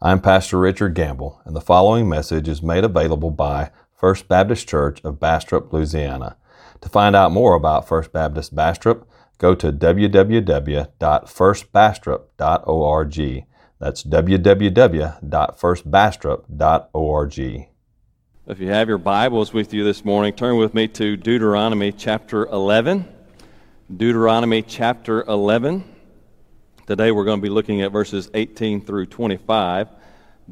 I'm Pastor Richard Gamble, and the following message is made available by First Baptist Church of Bastrop, Louisiana. To find out more about First Baptist Bastrop, go to www.firstbastrop.org. That's www.firstbastrop.org. If you have your Bibles with you this morning, turn with me to Deuteronomy chapter 11. Deuteronomy chapter 11. Today we're going to be looking at verses 18 through 25.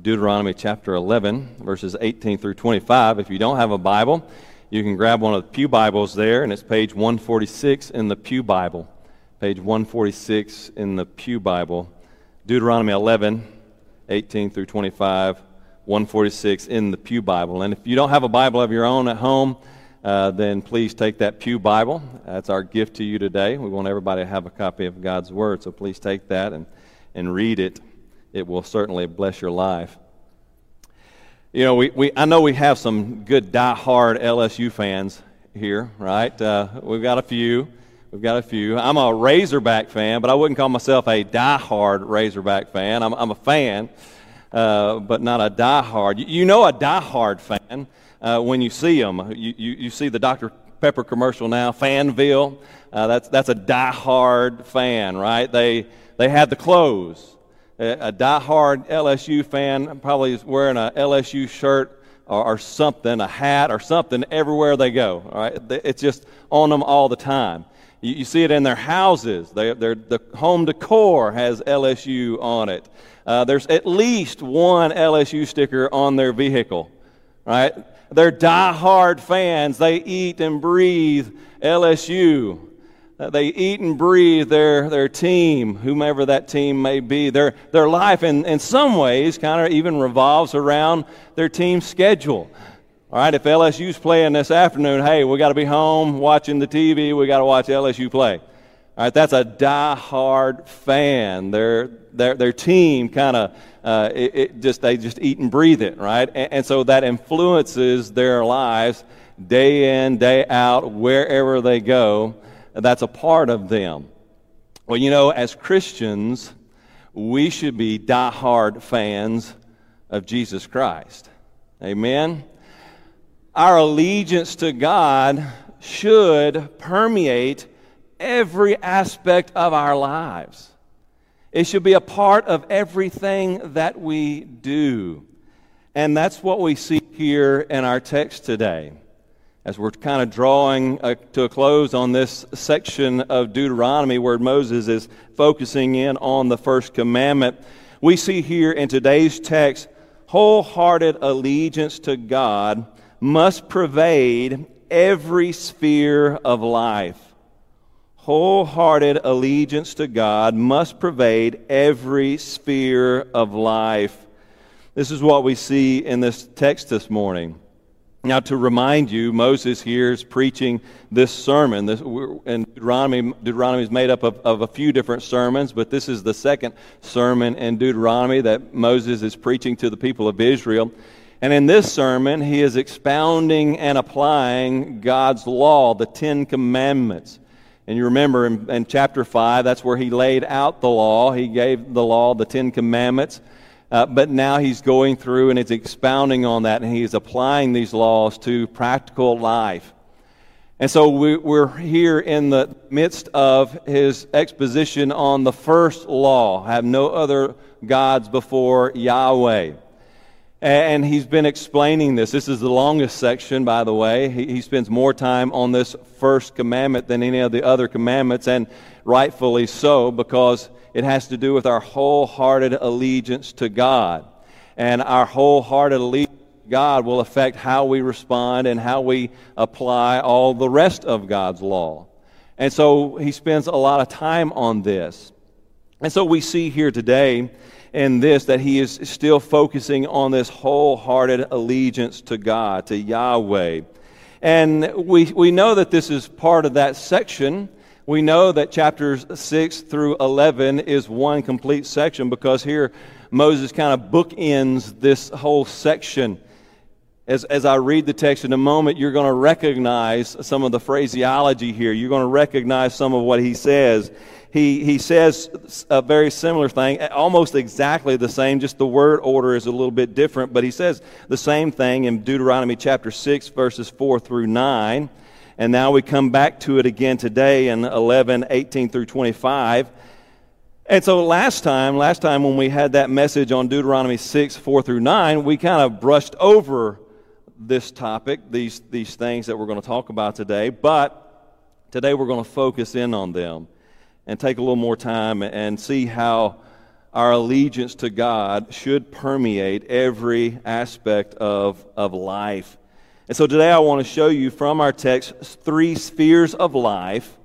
Deuteronomy chapter 11, verses 18 through 25. If you don't have a Bible, you can grab one of the Pew Bibles there, and it's page 146 in the Pew Bible. Page 146 in the Pew Bible. Deuteronomy 11, 18 through 25, 146 in the Pew Bible. And if you don't have a Bible of your own at home, uh, then please take that Pew Bible. That's our gift to you today. We want everybody to have a copy of God's Word, so please take that and, and read it. It will certainly bless your life. You know, we, we, I know we have some good die-hard LSU fans here, right? Uh, we've got a few. We've got a few. I'm a Razorback fan, but I wouldn't call myself a die-hard Razorback fan. I'm, I'm a fan, uh, but not a die-hard. You, you know a die-hard fan uh, when you see them. You, you, you, see the Dr. Pepper commercial now, Fansville. Uh, that's, that's a die-hard fan, right? They, they have the clothes. A, a die-hard LSU fan probably is wearing a LSU shirt or, or, something, a hat or something everywhere they go. All right? It's just on them all the time. You, you see it in their houses. They, the home decor has LSU on it. Uh, there's at least one LSU sticker on their vehicle, right? They're die-hard fans. They eat and breathe LSU. Uh, they eat and breathe their, their team, whomever that team may be. Their, their life, in, in some ways, kind of even revolves around their team schedule. All right, if LSU's playing this afternoon, hey, we got to be home watching the TV. We got to watch LSU play. All right, that's a die-hard fan. Their, their, their team kind of uh, it, it, just they just eat and breathe it, right? And, and, so that influences their lives day in, day out, wherever they go. That's a part of them. Well, you know, as Christians, we should be die-hard fans of Jesus Christ. Amen. Our allegiance to God should permeate every aspect of our lives. It should be a part of everything that we do. And that's what we see here in our text today. As we're kind of drawing a, to a close on this section of Deuteronomy where Moses is focusing in on the first commandment, we see here in today's text wholehearted allegiance to God must pervade every sphere of life wholehearted allegiance to God must pervade every sphere of life. This is what we see in this text this morning. Now, to remind you, Moses here is preaching this sermon. This, and Deuteronomy, Deuteronomy is made up of, of a few different sermons, but this is the second sermon in Deuteronomy that Moses is preaching to the people of Israel. And in this sermon, he is expounding and applying God's law, the Ten Commandments. And you remember in, in, chapter 5, that's where he laid out the law. He gave the law, the Ten Commandments. Uh, but now he's going through and he's expounding on that and he's applying these laws to practical life. And so we, we're here in the midst of his exposition on the first law have no other gods before Yahweh. And he's been explaining this. This is the longest section, by the way. He, he, spends more time on this first commandment than any of the other commandments, and rightfully so, because it has to do with our wholehearted allegiance to God. And our wholehearted allegiance to God will affect how we respond and how we apply all the rest of God's law. And so he spends a lot of time on this. And so we see here today in this that he is still focusing on this wholehearted allegiance to God, to Yahweh. And we, we know that this is part of that section. We know that chapters 6 through 11 is one complete section because here Moses kind of bookends this whole section. as, as I read the text in a moment, you're going to recognize some of the phraseology here. You're going to recognize some of what he says. He, he says a very similar thing, almost exactly the same, just the word order is a little bit different, but he says the same thing in Deuteronomy chapter 6, verses 4 through 9. And now we come back to it again today in 11, 18 through 25. And so last time, last time when we had that message on Deuteronomy 6, 4 through 9, we kind of brushed over this topic, these, these things that we're going to talk about today, but today we're going to focus in on them and take a little more time and see how our allegiance to God should permeate every aspect of, of life. And so today I want to show you from our text three spheres of life,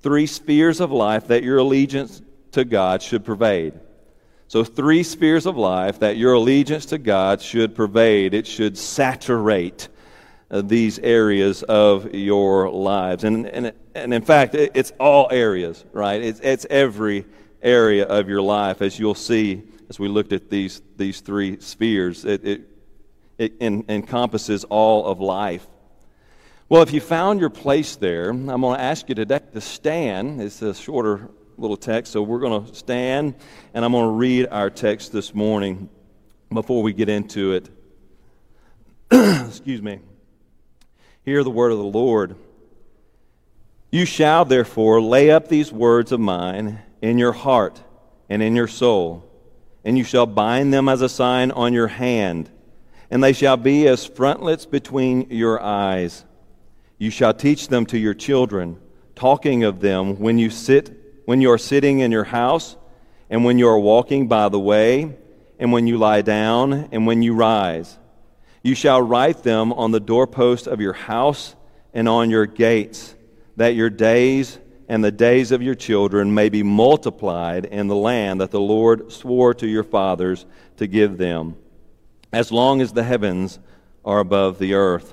three spheres of life that your allegiance to God should pervade. So, three spheres of life that your allegiance to God should pervade, it should saturate Uh, these areas of your lives. And, and, and in fact, it, it's all areas, right? It's, it's every area of your life, as you'll see as we looked at these, these three spheres. It, it, it en- encompasses all of life. Well, if you found your place there, I'm going to ask you today to stand. It's a shorter little text. So we're going to stand and I'm going to read our text this morning before we get into it. Excuse me. Hear the word of the Lord. You shall therefore lay up these words of mine in your heart and in your soul, and you shall bind them as a sign on your hand, and they shall be as frontlets between your eyes. You shall teach them to your children, talking of them when you sit when you are sitting in your house, and when you are walking by the way, and when you lie down, and when you rise. You shall write them on the doorpost of your house and on your gates, that your days and the days of your children may be multiplied in the land that the Lord swore to your fathers to give them, as long as the heavens are above the earth.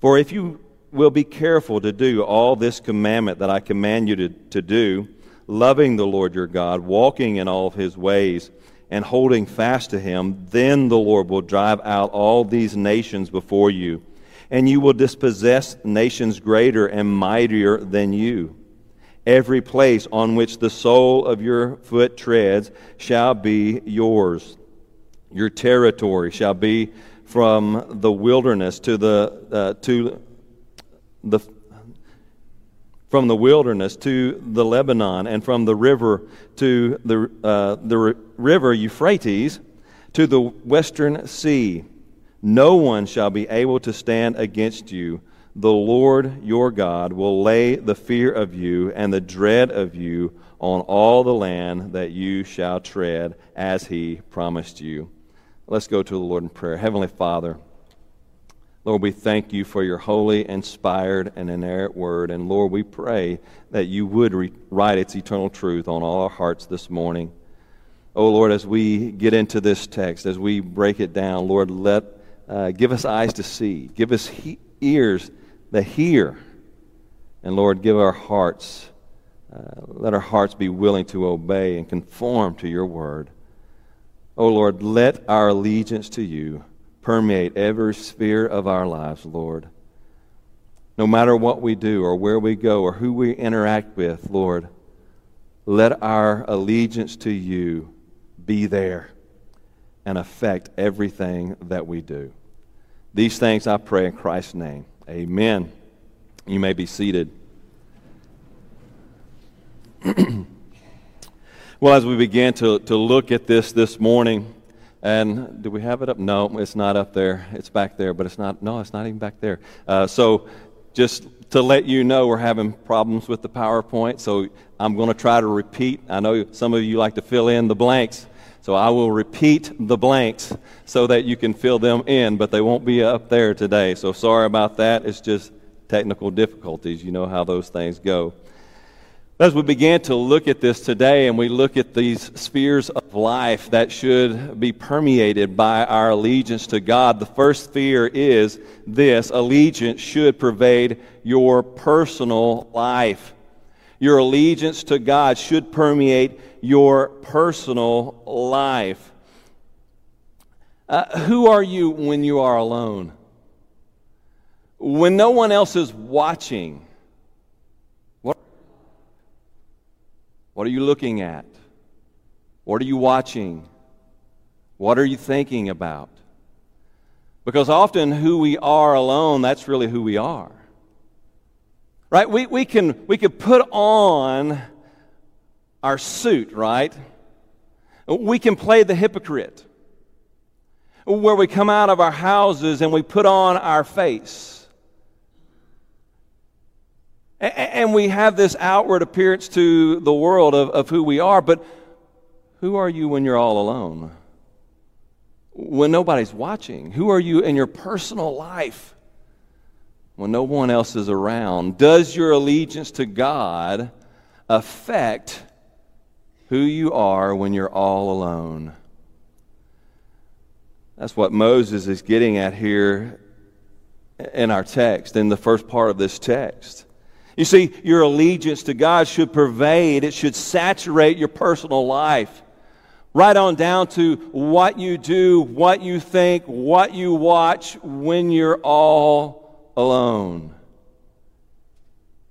For if you will be careful to do all this commandment that I command you to, to do, loving the Lord your God, walking in all of his ways, and holding fast to him, then the Lord will drive out all these nations before you, and you will dispossess nations greater and mightier than you. Every place on which the sole of your foot treads shall be yours. Your territory shall be from the wilderness to the, uh, to the from the wilderness to the Lebanon, and from the river to the, uh, the river Euphrates to the western sea. No one shall be able to stand against you. The Lord your God will lay the fear of you and the dread of you on all the land that you shall tread, as he promised you. Let's go to the Lord in prayer. Heavenly Father, Lord, we thank you for your holy, inspired, and inerrant word. And Lord, we pray that you would re- write its eternal truth on all our hearts this morning. Oh, Lord, as we get into this text, as we break it down, Lord, let, uh, give us eyes to see, give us he- ears that hear. And Lord, give our hearts, uh, let our hearts be willing to obey and conform to your word. Oh, Lord, let our allegiance to you permeate every sphere of our lives, Lord. No matter what we do or where we go or who we interact with, Lord, let our allegiance to you be there and affect everything that we do. These things I pray in Christ's name. Amen. You may be seated. well, as we begin to, to look at this this morning, and do we have it up? No, it's not up there. It's back there, but it's not. No, it's not even back there. Uh, so, just to let you know, we're having problems with the PowerPoint. So, I'm going to try to repeat. I know some of you like to fill in the blanks. So, I will repeat the blanks so that you can fill them in, but they won't be up there today. So, sorry about that. It's just technical difficulties. You know how those things go. As we began to look at this today and we look at these spheres of life that should be permeated by our allegiance to God, the first sphere is this allegiance should pervade your personal life. Your allegiance to God should permeate your personal life. Uh, who are you when you are alone? when no one else is watching, what are you looking at? What are you watching? What are you thinking about? Because often who we are alone, that's really who we are. Right? We, we, can, we can put on our suit, right? We can play the hypocrite where we come out of our houses and we put on our face. And we have this outward appearance to the world of, of who we are, but who are you when you're all alone? When nobody's watching? Who are you in your personal life when no one else is around? Does your allegiance to God affect who you are when you're all alone? That's what Moses is getting at here in our text, in the first part of this text. You see, your allegiance to God should pervade, it should saturate your personal life, right on down to what you do, what you think, what you watch when you're all alone.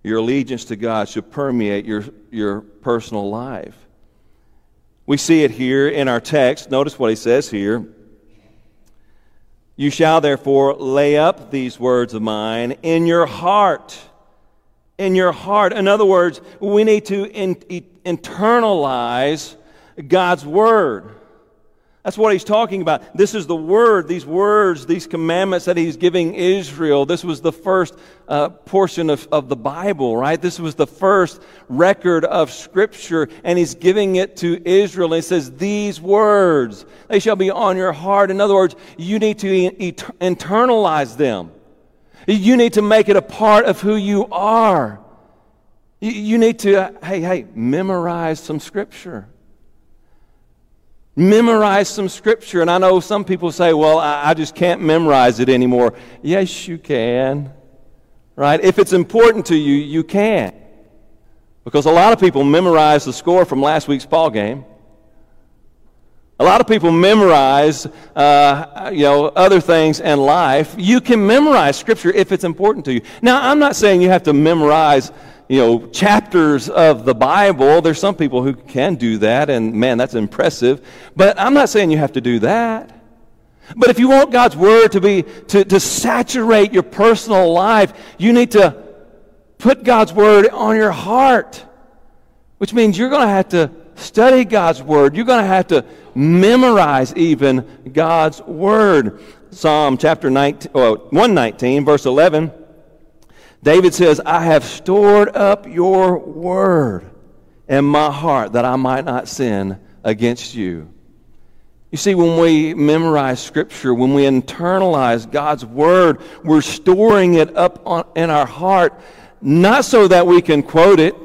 Your allegiance to God should permeate your, your personal life. We see it here in our text. Notice what he says here. You shall therefore lay up these words of mine in your heart. In your heart. In other words, we need to in, internalize God's word. That's what he's talking about. This is the word, these words, these commandments that he's giving Israel. This was the first uh, portion of, of the Bible, right? This was the first record of Scripture, and he's giving it to Israel. And he says, These words, they shall be on your heart. In other words, you need to e- internalize them. You need to make it a part of who you are. You, need to, hey, hey, memorize some Scripture memorize some scripture. And I know some people say, well, I, just can't memorize it anymore. Yes, you can. Right? If it's important to you, you can. Because a lot of people memorize the score from last week's ball game. A lot of people memorize, uh, you know, other things in life. You can memorize Scripture if it's important to you. Now, I'm not saying you have to memorize you know, chapters of the Bible. There's some people who can do that, and man, that's impressive. But I'm not saying you have to do that. But if you want God's Word to be, to, to saturate your personal life, you need to put God's Word on your heart, which means you're going to have to study God's Word. You're going to have to memorize even God's Word. Psalm chapter 19, well, 119, verse 11 David says, I have stored up your word in my heart that I might not sin against you. You see, when we memorize Scripture, when we internalize God's Word, we're storing it up on, in our heart, not so that we can quote it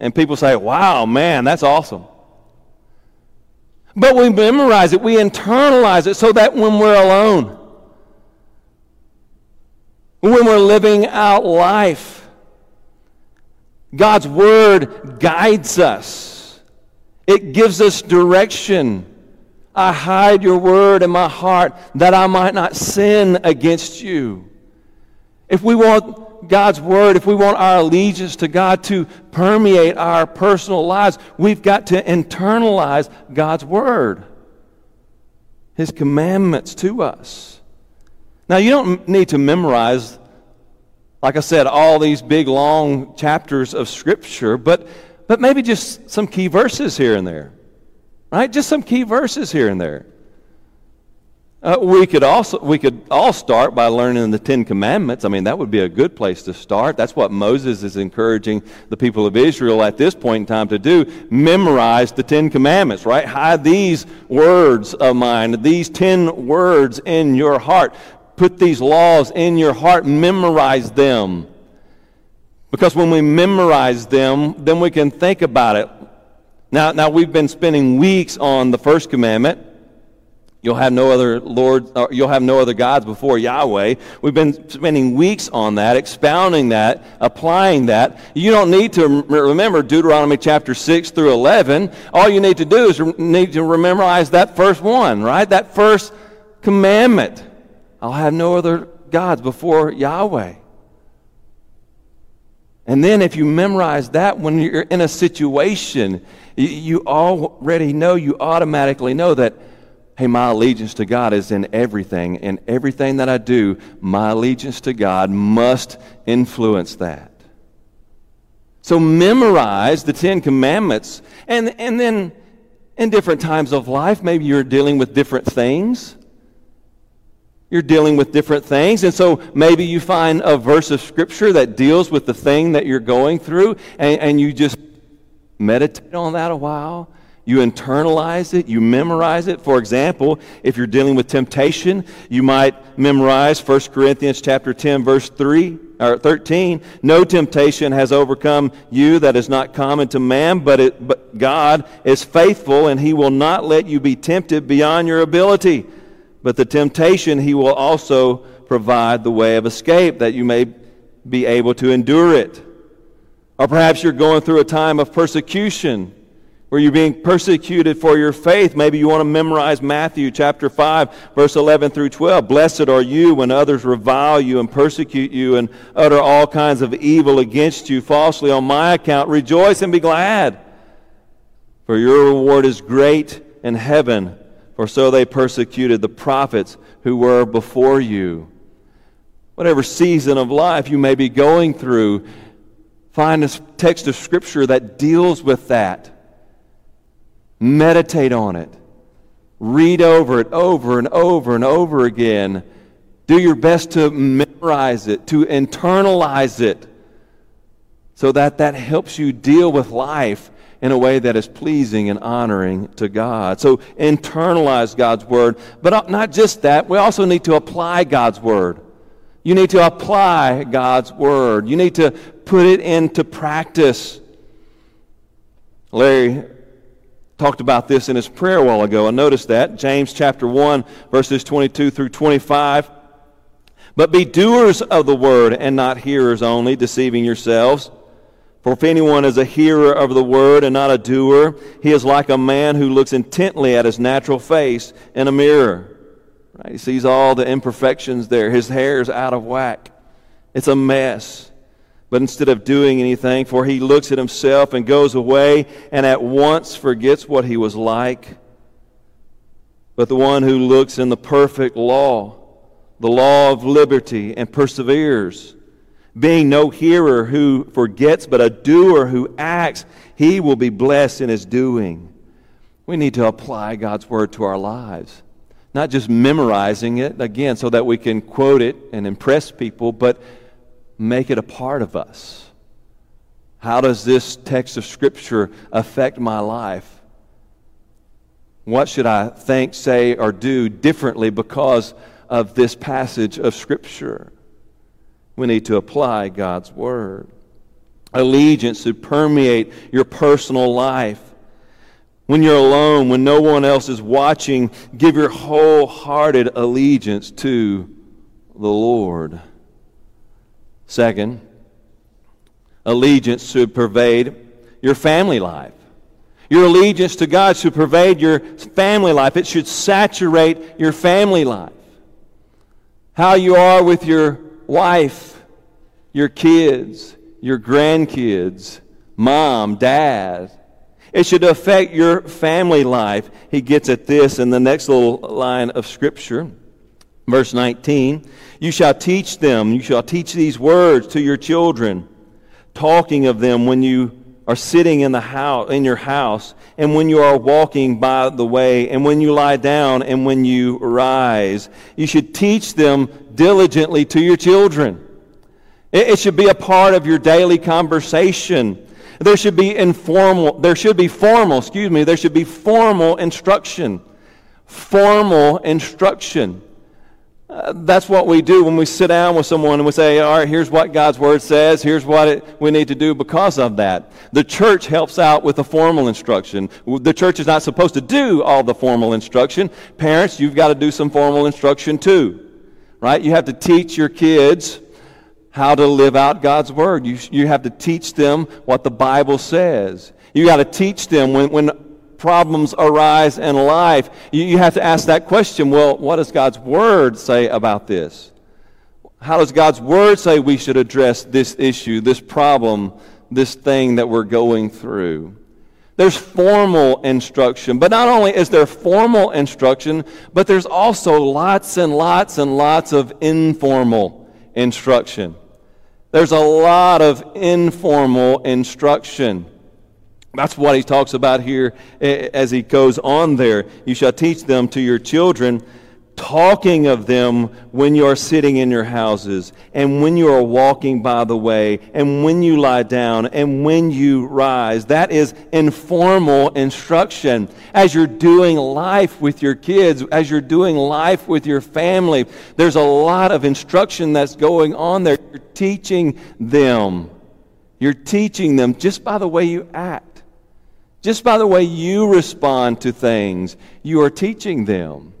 and people say, wow, man, that's awesome. But we memorize it, we internalize it so that when we're alone, when we're living out life. God's Word guides us, it gives us direction. I hide your Word in my heart that I might not sin against you. If we want God's Word, if we want our allegiance to God to permeate our personal lives, we've got to internalize God's Word, His commandments to us. Now, you don't need to memorize, like I said, all these big, long chapters of Scripture, but, but maybe just some key verses here and there, right? Just some key verses here and there. Uh, we could also we could all start by learning the Ten Commandments. I mean, that would be a good place to start. That's what Moses is encouraging the people of Israel at this point in time to do: memorize the Ten Commandments. Right? Hide these words of mine, these ten words in your heart put these laws in your heart, memorize them. Because when we memorize them, then we can think about it. Now, now we've been spending weeks on the first commandment. You'll have no other Lord, uh, you'll have no other gods before Yahweh. We've been spending weeks on that, expounding that, applying that. You don't need to remember Deuteronomy chapter 6 through 11. All you need to do is need to memorize that first one, right? That first commandment. I'll have no other gods before Yahweh. And then, if you memorize that when you're in a situation, you already know, you automatically know that, hey, my allegiance to God is in everything. In everything that I do, my allegiance to God must influence that. So memorize the Ten Commandments. And, and then in different times of life, maybe you're dealing with different things. You're dealing with different things. And so maybe you find a verse of Scripture that deals with the thing that you're going through, and, and you just meditate on that a while. You internalize it, you memorize it. For example, if you're dealing with temptation, you might memorize 1 Corinthians chapter 10 verse 3 or 13. No temptation has overcome you that is not common to man, but, it, but God is faithful and he will not let you be tempted beyond your ability but the temptation he will also provide the way of escape that you may be able to endure it. Or perhaps you're going through a time of persecution where you're being persecuted for your faith. Maybe you want to memorize Matthew chapter 5, verse 11 through 12. Blessed are you when others revile you and persecute you and utter all kinds of evil against you falsely on my account. Rejoice and be glad, for your reward is great in heaven for so they persecuted the prophets who were before you. Whatever season of life you may be going through, find a text of Scripture that deals with that. Meditate on it. Read over it over and over and over again. Do your best to memorize it, to internalize it, so that that helps you deal with life in a way that is pleasing and honoring to God. So internalize God's Word. But not just that, we also need to apply God's Word. You need to apply God's Word. You need to put it into practice. Larry talked about this in his prayer a while ago. I noticed that. James chapter 1, verses 22 through 25. But be doers of the word and not hearers only, deceiving yourselves. For if anyone is a hearer of the word and not a doer, he is like a man who looks intently at his natural face in a mirror. Right? He sees all the imperfections there. His hair is out of whack. It's a mess. But instead of doing anything, for he looks at himself and goes away and at once forgets what he was like. But the one who looks in the perfect law, the law of liberty, and perseveres, being no hearer who forgets, but a doer who acts, he will be blessed in his doing. We need to apply God's word to our lives. Not just memorizing it, again, so that we can quote it and impress people, but make it a part of us. How does this text of Scripture affect my life? What should I think, say, or do differently because of this passage of Scripture? We need to apply God's Word. Allegiance should permeate your personal life. When you're alone, when no one else is watching, give your wholehearted allegiance to the Lord. Second, allegiance should pervade your family life. Your allegiance to God should pervade your family life. It should saturate your family life. How you are with your wife, your kids, your grandkids, mom, dad. It should affect your family life. He gets at this in the next little line of Scripture. Verse 19 You shall teach them, you shall teach these words to your children, talking of them when you are sitting in the house in your house and when you are walking by the way and when you lie down and when you rise. You should teach them diligently to your children. It, it should be a part of your daily conversation. There should be informal there should be formal excuse me there should be formal instruction. Formal instruction that's what we do when we sit down with someone and we say, all right, here's what God's Word says, here's what it, we need to do because of that. The church helps out with the formal instruction. The church is not supposed to do all the formal instruction. Parents, you've got to do some formal instruction too, right? You have to teach your kids how to live out God's Word. You, you have to teach them what the Bible says. You got to teach them when, when problems arise in life, you, you have to ask that question well, what does God's Word say about this? How does God's Word say we should address this issue, this problem, this thing that we're going through? There's formal instruction, but not only is there formal instruction, but there's also lots and lots and lots of informal instruction. There's a lot of informal instruction. That's what he talks about here eh, as he goes on there. You shall teach them to your children talking of them when you are sitting in your houses, and when you are walking by the way, and when you lie down, and when you rise. That is informal instruction. As you're doing life with your kids, as you're doing life with your family, there's a lot of instruction that's going on there. You're teaching them. You're teaching them just by the way you act. Just by the way you respond to things, you are teaching them.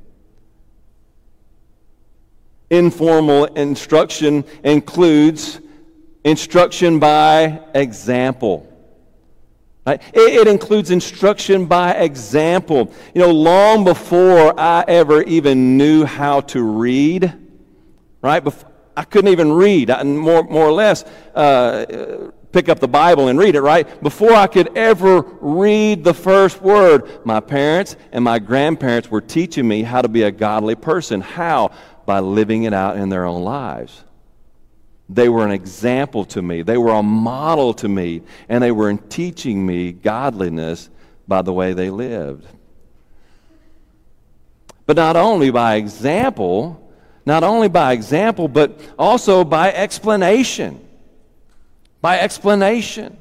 Informal instruction includes instruction by example. Right? It, includes instruction by example. You know, long before I ever even knew how to read, right? Before, I couldn't even read, I, more, more or less. Uh, pick up the Bible and read it, right? Before I could ever read the first word, my parents and my grandparents were teaching me how to be a godly person. How? by living it out in their own lives. They were an example to me, they were a model to me, and they were teaching me godliness by the way they lived. But not only by example, not only by example, but also by explanation. By explanation.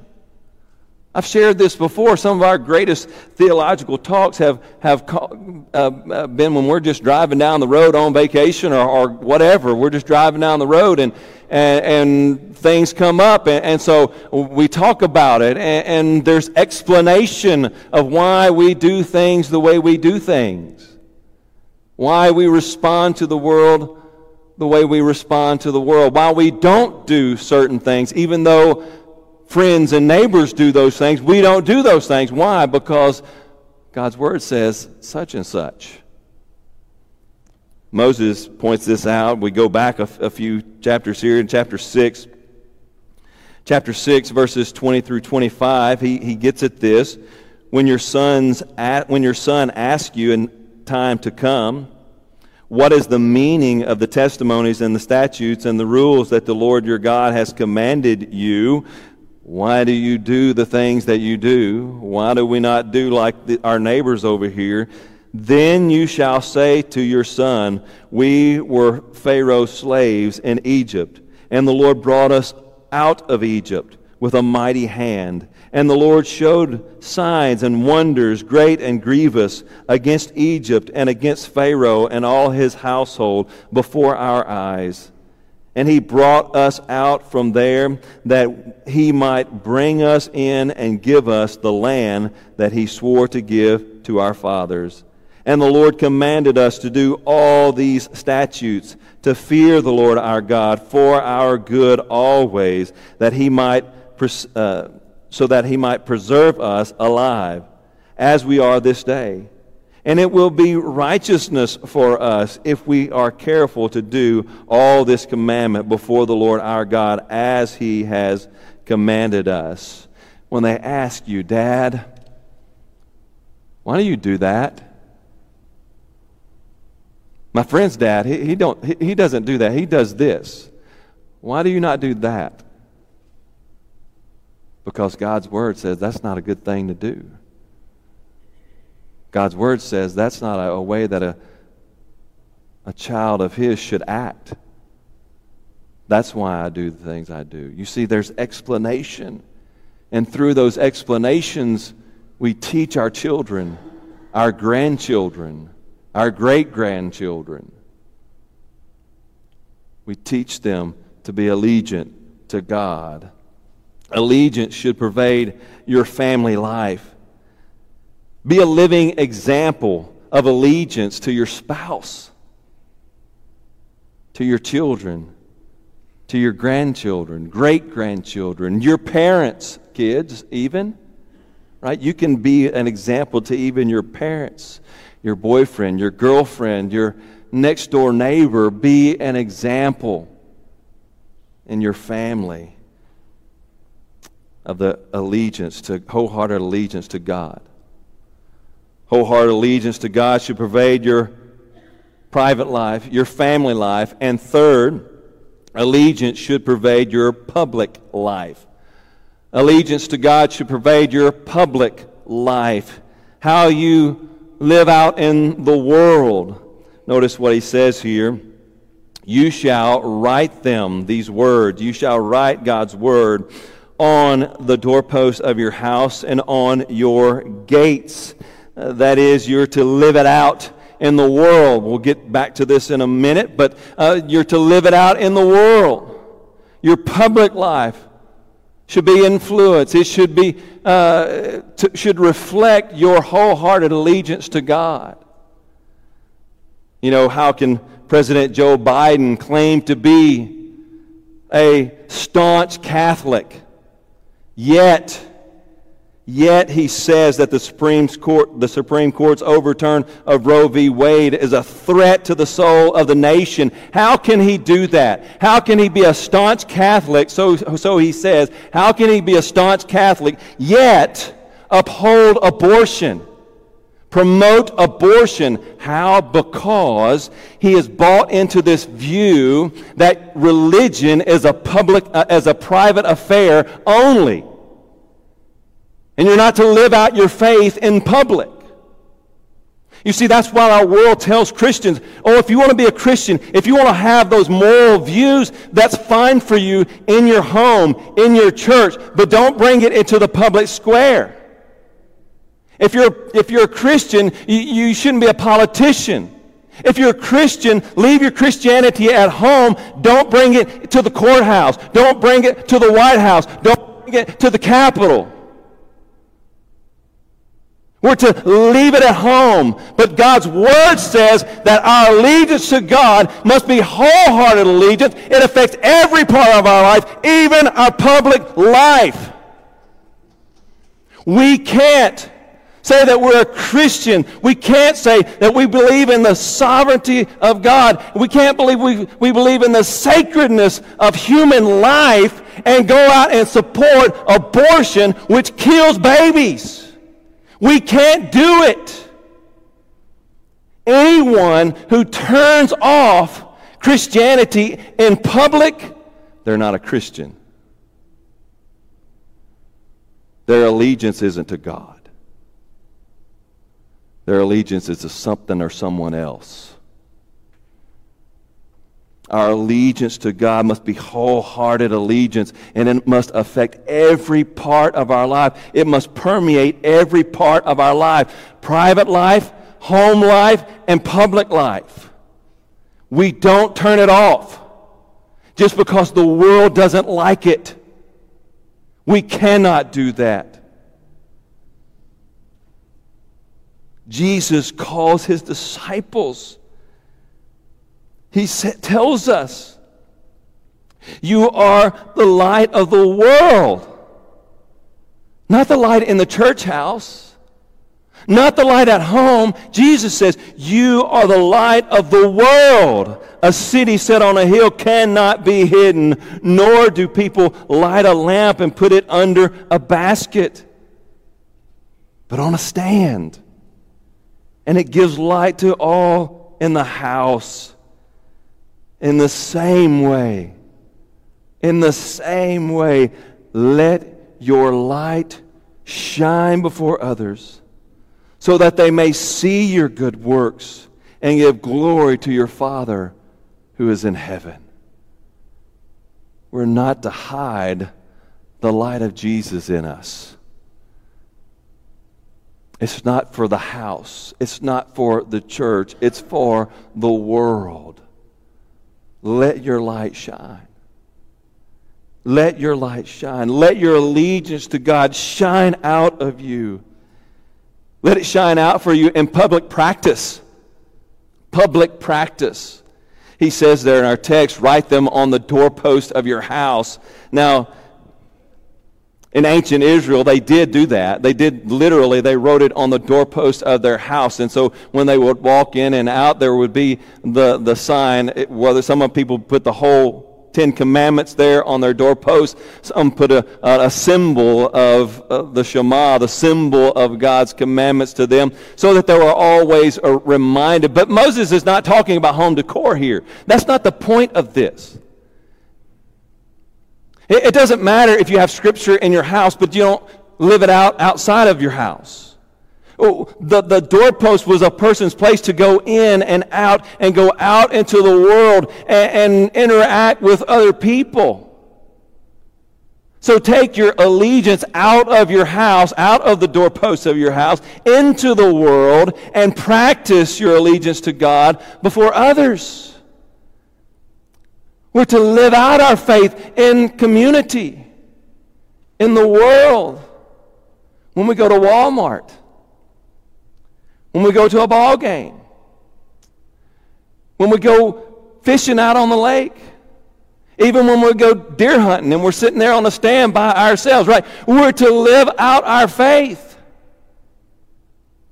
I've shared this before. Some of our greatest theological talks have, have uh, uh, been when we're just driving down the road on vacation or, or whatever. We're just driving down the road and, and, and things come up. And, and, so we talk about it, and, and there's explanation of why we do things the way we do things, why we respond to the world the way we respond to the world, why we don't do certain things, even though friends and neighbors do those things. We don't do those things. Why? Because God's word says such and such. Moses points this out. We go back a, a few chapters here in chapter 6. Chapter 6, verses 20 through 25, he, he gets at this. When your, sons at, when your son asks you in time to come, what is the meaning of the testimonies and the statutes and the rules that the Lord your God has commanded you? Why do you do the things that you do? Why do we not do like the, our neighbors over here? Then you shall say to your son, We were Pharaoh's slaves in Egypt, and the Lord brought us out of Egypt with a mighty hand. And the Lord showed signs and wonders, great and grievous, against Egypt and against Pharaoh and all his household before our eyes. And he brought us out from there that he might bring us in and give us the land that he swore to give to our fathers. And the Lord commanded us to do all these statutes, to fear the Lord our God for our good always, that he might, uh, so that he might preserve us alive, as we are this day. And it will be righteousness for us if we are careful to do all this commandment before the Lord our God as He has commanded us. When they ask you, Dad, why do you do that? My friend's dad, he, he, don't, he, he doesn't do that. He does this. Why do you not do that? Because God's word says that's not a good thing to do. God's word says that's not a, a way that a, a child of His should act. That's why I do the things I do. You see, there's explanation. And through those explanations, we teach our children, our grandchildren, our great grandchildren. We teach them to be allegiant to God. Allegiance should pervade your family life. Be a living example of allegiance to your spouse, to your children, to your grandchildren, great grandchildren, your parents, kids, even. Right? You can be an example to even your parents, your boyfriend, your girlfriend, your next door neighbor. Be an example. in your family of the allegiance to wholehearted allegiance to God. Wholehearted allegiance to God should pervade your private life, your family life, and third, allegiance should pervade your public life. Allegiance to God should pervade your public life. How you live out in the world. Notice what he says here. You shall write them, these words, you shall write God's word on the doorposts of your house and on your gates. Uh, that is, you're to live it out in the world. We'll get back to this in a minute, but uh, you're to live it out in the world. Your public life should be influenced. It should be uh, should reflect your wholehearted allegiance to God. You know, how can President Joe Biden claim to be a staunch Catholic, yet Yet he says that the Supreme, Court, the Supreme Court's overturn of Roe v. Wade is a threat to the soul of the nation. How can he do that? How can he be a staunch Catholic, so, so he says, how can he be a staunch Catholic, yet uphold abortion? Promote abortion. How? Because he has bought into this view that religion is a public, uh, as a private affair only. And you're not to live out your faith in public. You see, that's why our world tells Christians, oh, if you want to be a Christian, if you want to have those moral views, that's fine for you in your home, in your church, but don't bring it into the public square. If you're, if you're a Christian, you, you shouldn't be a politician. If you're a Christian, leave your Christianity at home. Don't bring it to the courthouse. Don't bring it to the White House. Don't bring it to the Capitol. We're to leave it at home. But God's Word says that our allegiance to God must be wholehearted allegiance. It affects every part of our life, even our public life. We can't say that we're a Christian. We can't say that we believe in the sovereignty of God. We can't believe we, we believe in the sacredness of human life and go out and support abortion, which kills babies. We can't do it. Anyone who turns off Christianity in public, they're not a Christian. Their allegiance isn't to God. Their allegiance is to something or someone else. Our allegiance to God must be wholehearted allegiance, and it must affect every part of our life. It must permeate every part of our life private life, home life, and public life. We don't turn it off just because the world doesn't like it. We cannot do that. Jesus calls his disciples he tells us, You are the light of the world. Not the light in the church house, not the light at home. Jesus says, You are the light of the world. A city set on a hill cannot be hidden, nor do people light a lamp and put it under a basket, but on a stand. And it gives light to all in the house. In the same way, in the same way, let your light shine before others so that they may see your good works and give glory to your Father who is in heaven. We're not to hide the light of Jesus in us. It's not for the house, it's not for the church, it's for the world. Let your light shine. Let your light shine. Let your allegiance to God shine out of you. Let it shine out for you in public practice. Public practice. He says there in our text, write them on the doorpost of your house. Now, in ancient Israel, they did do that. They did literally, they wrote it on the doorpost of their house. And so when they would walk in and out, there would be the, the sign, whether some of people put the whole Ten Commandments there on their doorpost. Some put a, a symbol of uh, the Shema, the symbol of God's commandments to them, so that they were always uh, reminded. But Moses is not talking about home decor here. That's not the point of this. It, it doesn't matter if you have Scripture in your house, but you don't live it out outside of your house. Oh, the, the doorpost was a person's place to go in and out and go out into the world and, and interact with other people. So take your allegiance out of your house, out of the doorposts of your house, into the world, and practice your allegiance to God before others. We're to live out our faith in community, in the world. When we go to Walmart, when we go to a ball game, when we go fishing out on the lake, even when we go deer hunting and we're sitting there on a stand by ourselves, right? We're to live out our faith.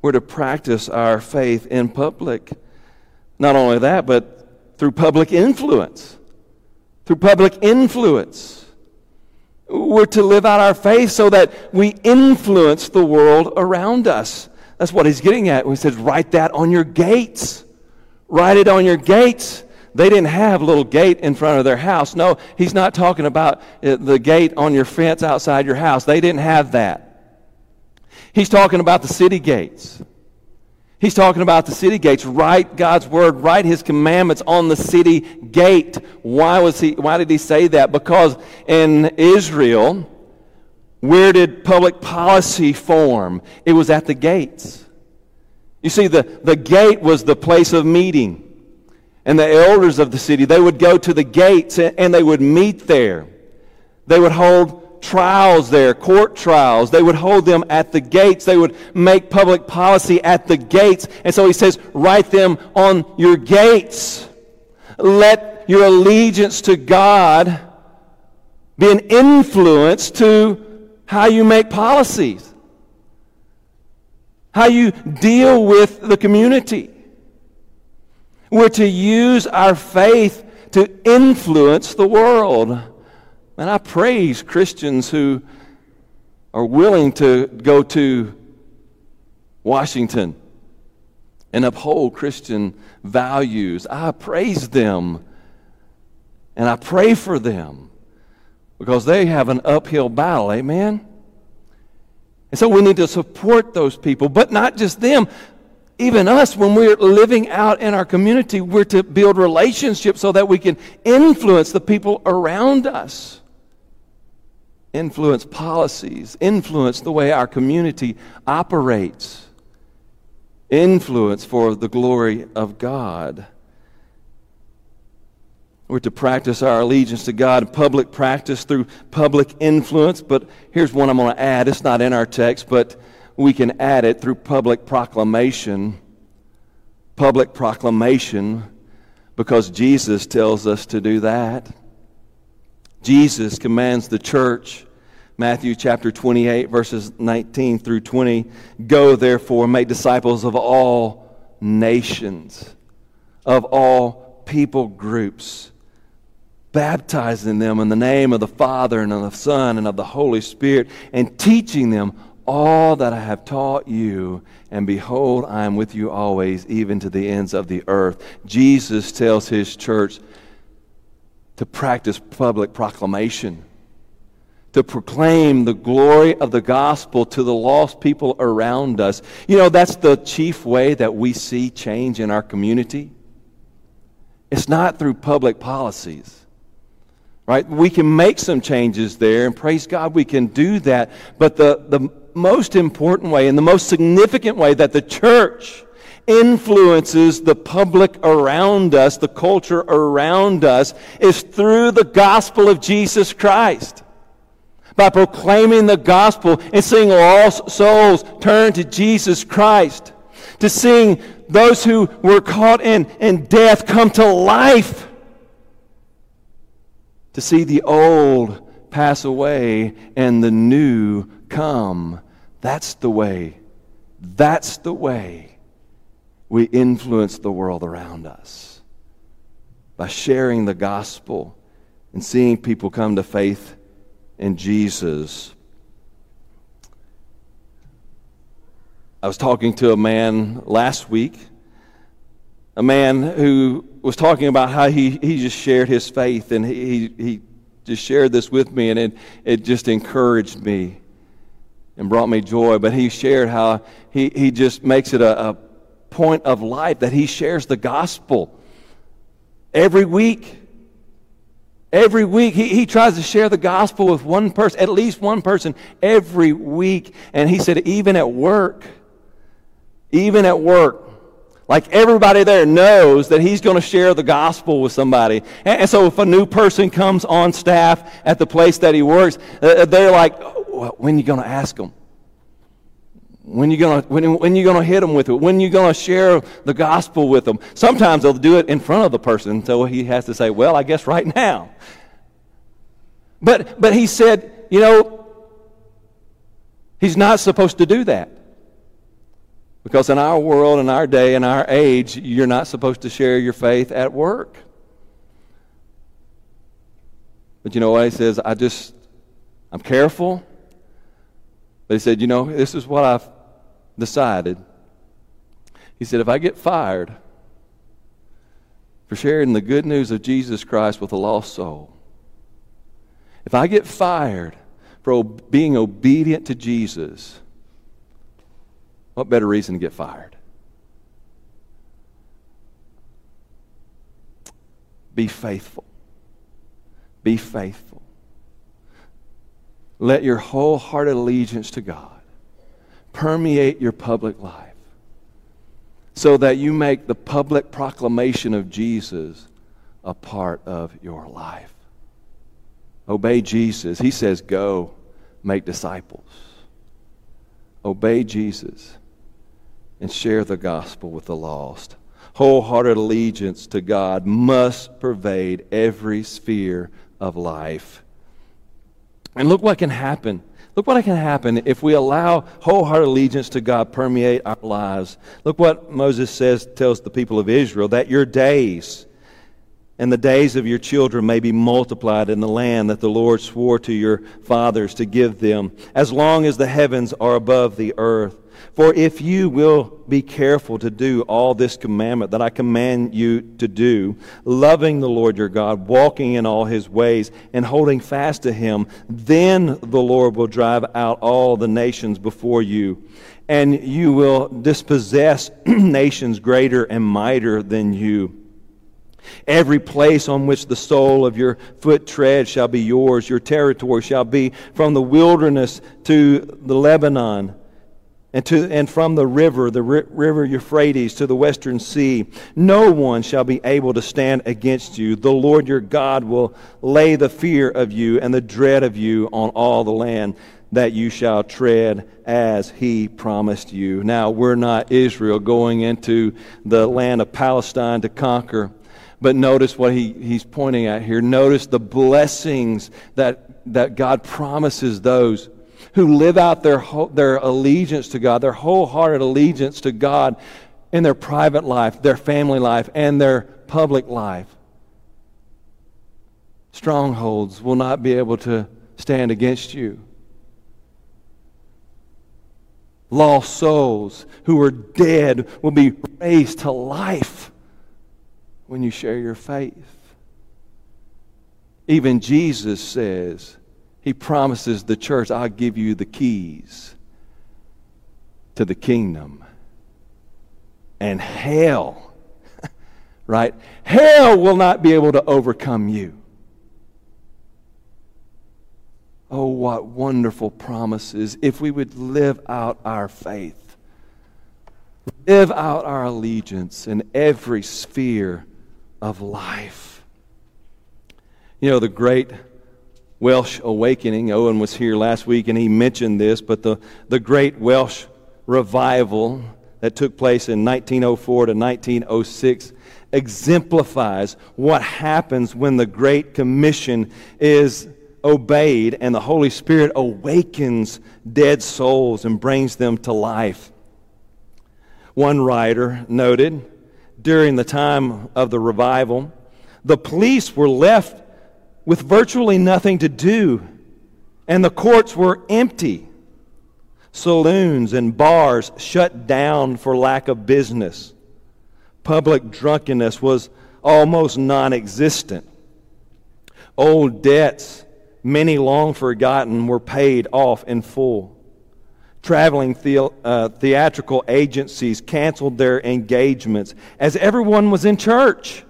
We're to practice our faith in public. Not only that, but through public influence. Through public influence. We're to live out our faith so that we influence the world around us. That's what he's getting at when he says, write that on your gates. Write it on your gates. They didn't have a little gate in front of their house. No, he's not talking about uh, the gate on your fence outside your house. They didn't have that. He's talking about the city gates. He's talking about the city gates. Write God's word, write his commandments on the city gate. Why was he why did he say that? Because in Israel, where did public policy form? It was at the gates. You see, the, the gate was the place of meeting. And the elders of the city, they would go to the gates and they would meet there. They would hold trials there, court trials. They would hold them at the gates. They would make public policy at the gates. And so he says, write them on your gates. Let your allegiance to God be an influence to how you make policies, how you deal with the community. We're to use our faith to influence the world. And I praise Christians who are willing to go to Washington and uphold Christian values. I praise them and I pray for them because they have an uphill battle. Amen? And so we need to support those people, but not just them. Even us, when we're living out in our community, we're to build relationships so that we can influence the people around us, influence policies, influence the way our community operates, influence for the glory of God. We're to practice our allegiance to God, public practice through public influence. But here's one I'm going to add. It's not in our text, but we can add it through public proclamation. Public proclamation, because Jesus tells us to do that. Jesus commands the church, Matthew chapter 28, verses 19 through 20 Go therefore, make disciples of all nations, of all people groups baptizing them in the name of the Father and of the Son and of the Holy Spirit, and teaching them all that I have taught you. And behold, I am with you always, even to the ends of the earth. Jesus tells his church to practice public proclamation, to proclaim the glory of the gospel to the lost people around us. You know, that's the chief way that we see change in our community. It's not through public policies. Right? We can make some changes there, and praise God, we can do that. But the, the most important way and the most significant way that the church influences the public around us, the culture around us, is through the gospel of Jesus Christ. By proclaiming the gospel and seeing lost souls turn to Jesus Christ. To seeing those who were caught in, in death come to life to see the old pass away and the new come. That's the way. That's the way we influence the world around us by sharing the gospel and seeing people come to faith in Jesus. I was talking to a man last week, a man who was talking about how he, he just shared his faith, and he, he just shared this with me, and it, it just encouraged me and brought me joy. But he shared how he, he just makes it a, a point of life that he shares the gospel every week. Every week, he, he tries to share the gospel with one person, at least one person, every week. And he said, even at work, even at work, like everybody there knows that he's going to share the gospel with somebody. And, and, so if a new person comes on staff at the place that he works, uh, they're like, oh, when are you going to ask them? When you gonna when, when you gonna hit them with it? When you gonna share the gospel with them? Sometimes they'll do it in front of the person, so he has to say, "Well, I guess right now." But but he said, you know, he's not supposed to do that because in our world, in our day, in our age, you're not supposed to share your faith at work. But you know what he says? I just I'm careful. But he said, you know, this is what I've decided. He said, if I get fired for sharing the good news of Jesus Christ with a lost soul, if I get fired for being obedient to Jesus, what better reason to get fired? Be faithful. Be faithful. Let your wholehearted allegiance to God permeate your public life so that you make the public proclamation of Jesus a part of your life. Obey Jesus. He says, Go make disciples. Obey Jesus and share the gospel with the lost. Wholehearted allegiance to God must pervade every sphere of life. And look what can happen Look what can happen if we allow wholehearted allegiance to God permeate our lives. Look what Moses says, tells the people of Israel that your days and the days of your children may be multiplied in the land that the Lord swore to your fathers to give them, as long as the heavens are above the earth. For if you will be careful to do all this commandment that I command you to do, loving the Lord your God, walking in all his ways, and holding fast to him, then the Lord will drive out all the nations before you, and you will dispossess nations greater and mightier than you. Every place on which the sole of your foot treads shall be yours. Your territory shall be from the wilderness to the Lebanon and, to, and from the river, the ri- river Euphrates, to the western sea. No one shall be able to stand against you. The Lord your God will lay the fear of you and the dread of you on all the land that you shall tread as he promised you. Now, we're not Israel going into the land of Palestine to conquer. But notice what he, he's pointing at here. Notice the blessings that, that God promises those who live out their, their allegiance to God, their wholehearted allegiance to God in their private life, their family life, and their public life. Strongholds will not be able to stand against you. Lost souls who are dead will be raised to life when you share your faith. Even Jesus says, he promises the church, I'll give you the keys to the kingdom. And hell, right? Hell will not be able to overcome you. Oh, what wonderful promises if we would live out our faith, live out our allegiance in every sphere of life. You know, the great Welsh awakening. Owen was here last week and he mentioned this, but the, the great Welsh revival that took place in 1904 to 1906 exemplifies what happens when the Great Commission is obeyed and the Holy Spirit awakens dead souls and brings them to life. One writer noted during the time of the revival, the police were left with virtually nothing to do, and the courts were empty. Saloons and bars shut down for lack of business. Public drunkenness was almost non existent. Old debts, many long forgotten, were paid off in full. Traveling the, uh, theatrical agencies canceled their engagements as everyone was in church.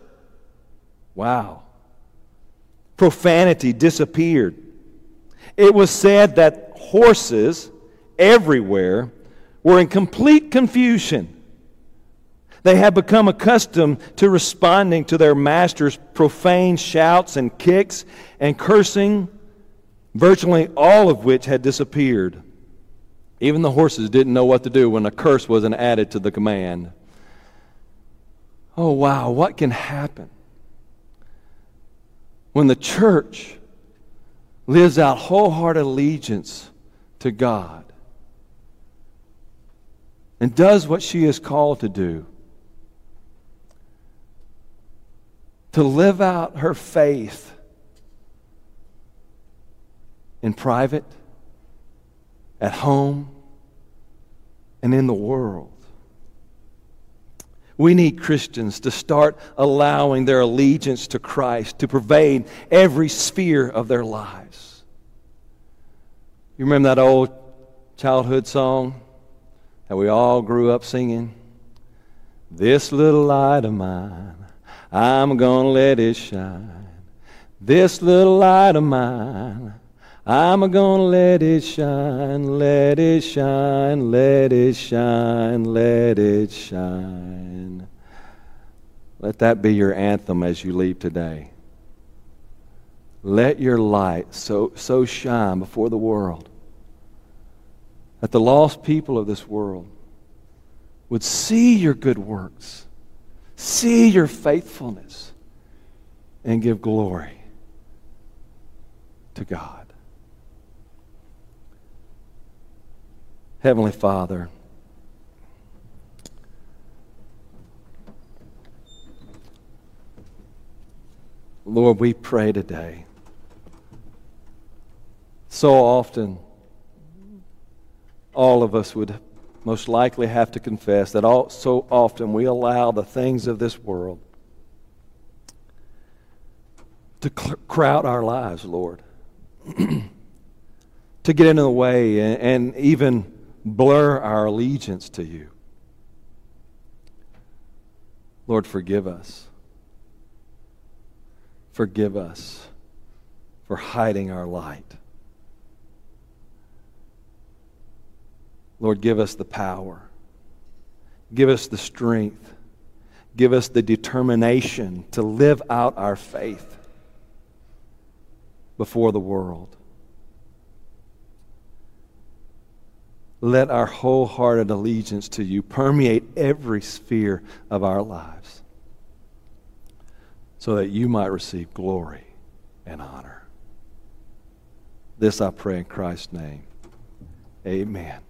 Wow. Profanity disappeared. It was said that horses everywhere were in complete confusion. They had become accustomed to responding to their master's profane shouts and kicks and cursing, virtually all of which had disappeared. Even the horses didn't know what to do when a curse wasn't added to the command. Oh, wow, what can happen when the church lives out wholehearted allegiance to God and does what she is called to do? To live out her faith in private, at home, and in the world. We need Christians to start allowing their allegiance to Christ to pervade every sphere of their lives. You remember that old childhood song that we all grew up singing? This little light of mine, I'm going to let it shine. This little light of mine, I'm gonna let it shine, let it shine, let it shine, let it shine. Let that be your anthem as you leave today. Let your light so, so shine before the world that the lost people of this world would see your good works, see your faithfulness, and give glory to God. Heavenly Father, Lord, we pray today. So often, all of us would most likely have to confess that all, so often we allow the things of this world to cl- crowd our lives, Lord, to get in the way and, and even blur our allegiance to you. Lord, forgive us. Forgive us for hiding our light. Lord, give us the power. Give us the strength. Give us the determination to live out our faith before the world. Let our wholehearted allegiance to you permeate every sphere of our lives so that you might receive glory and honor. This I pray in Christ's name. Amen.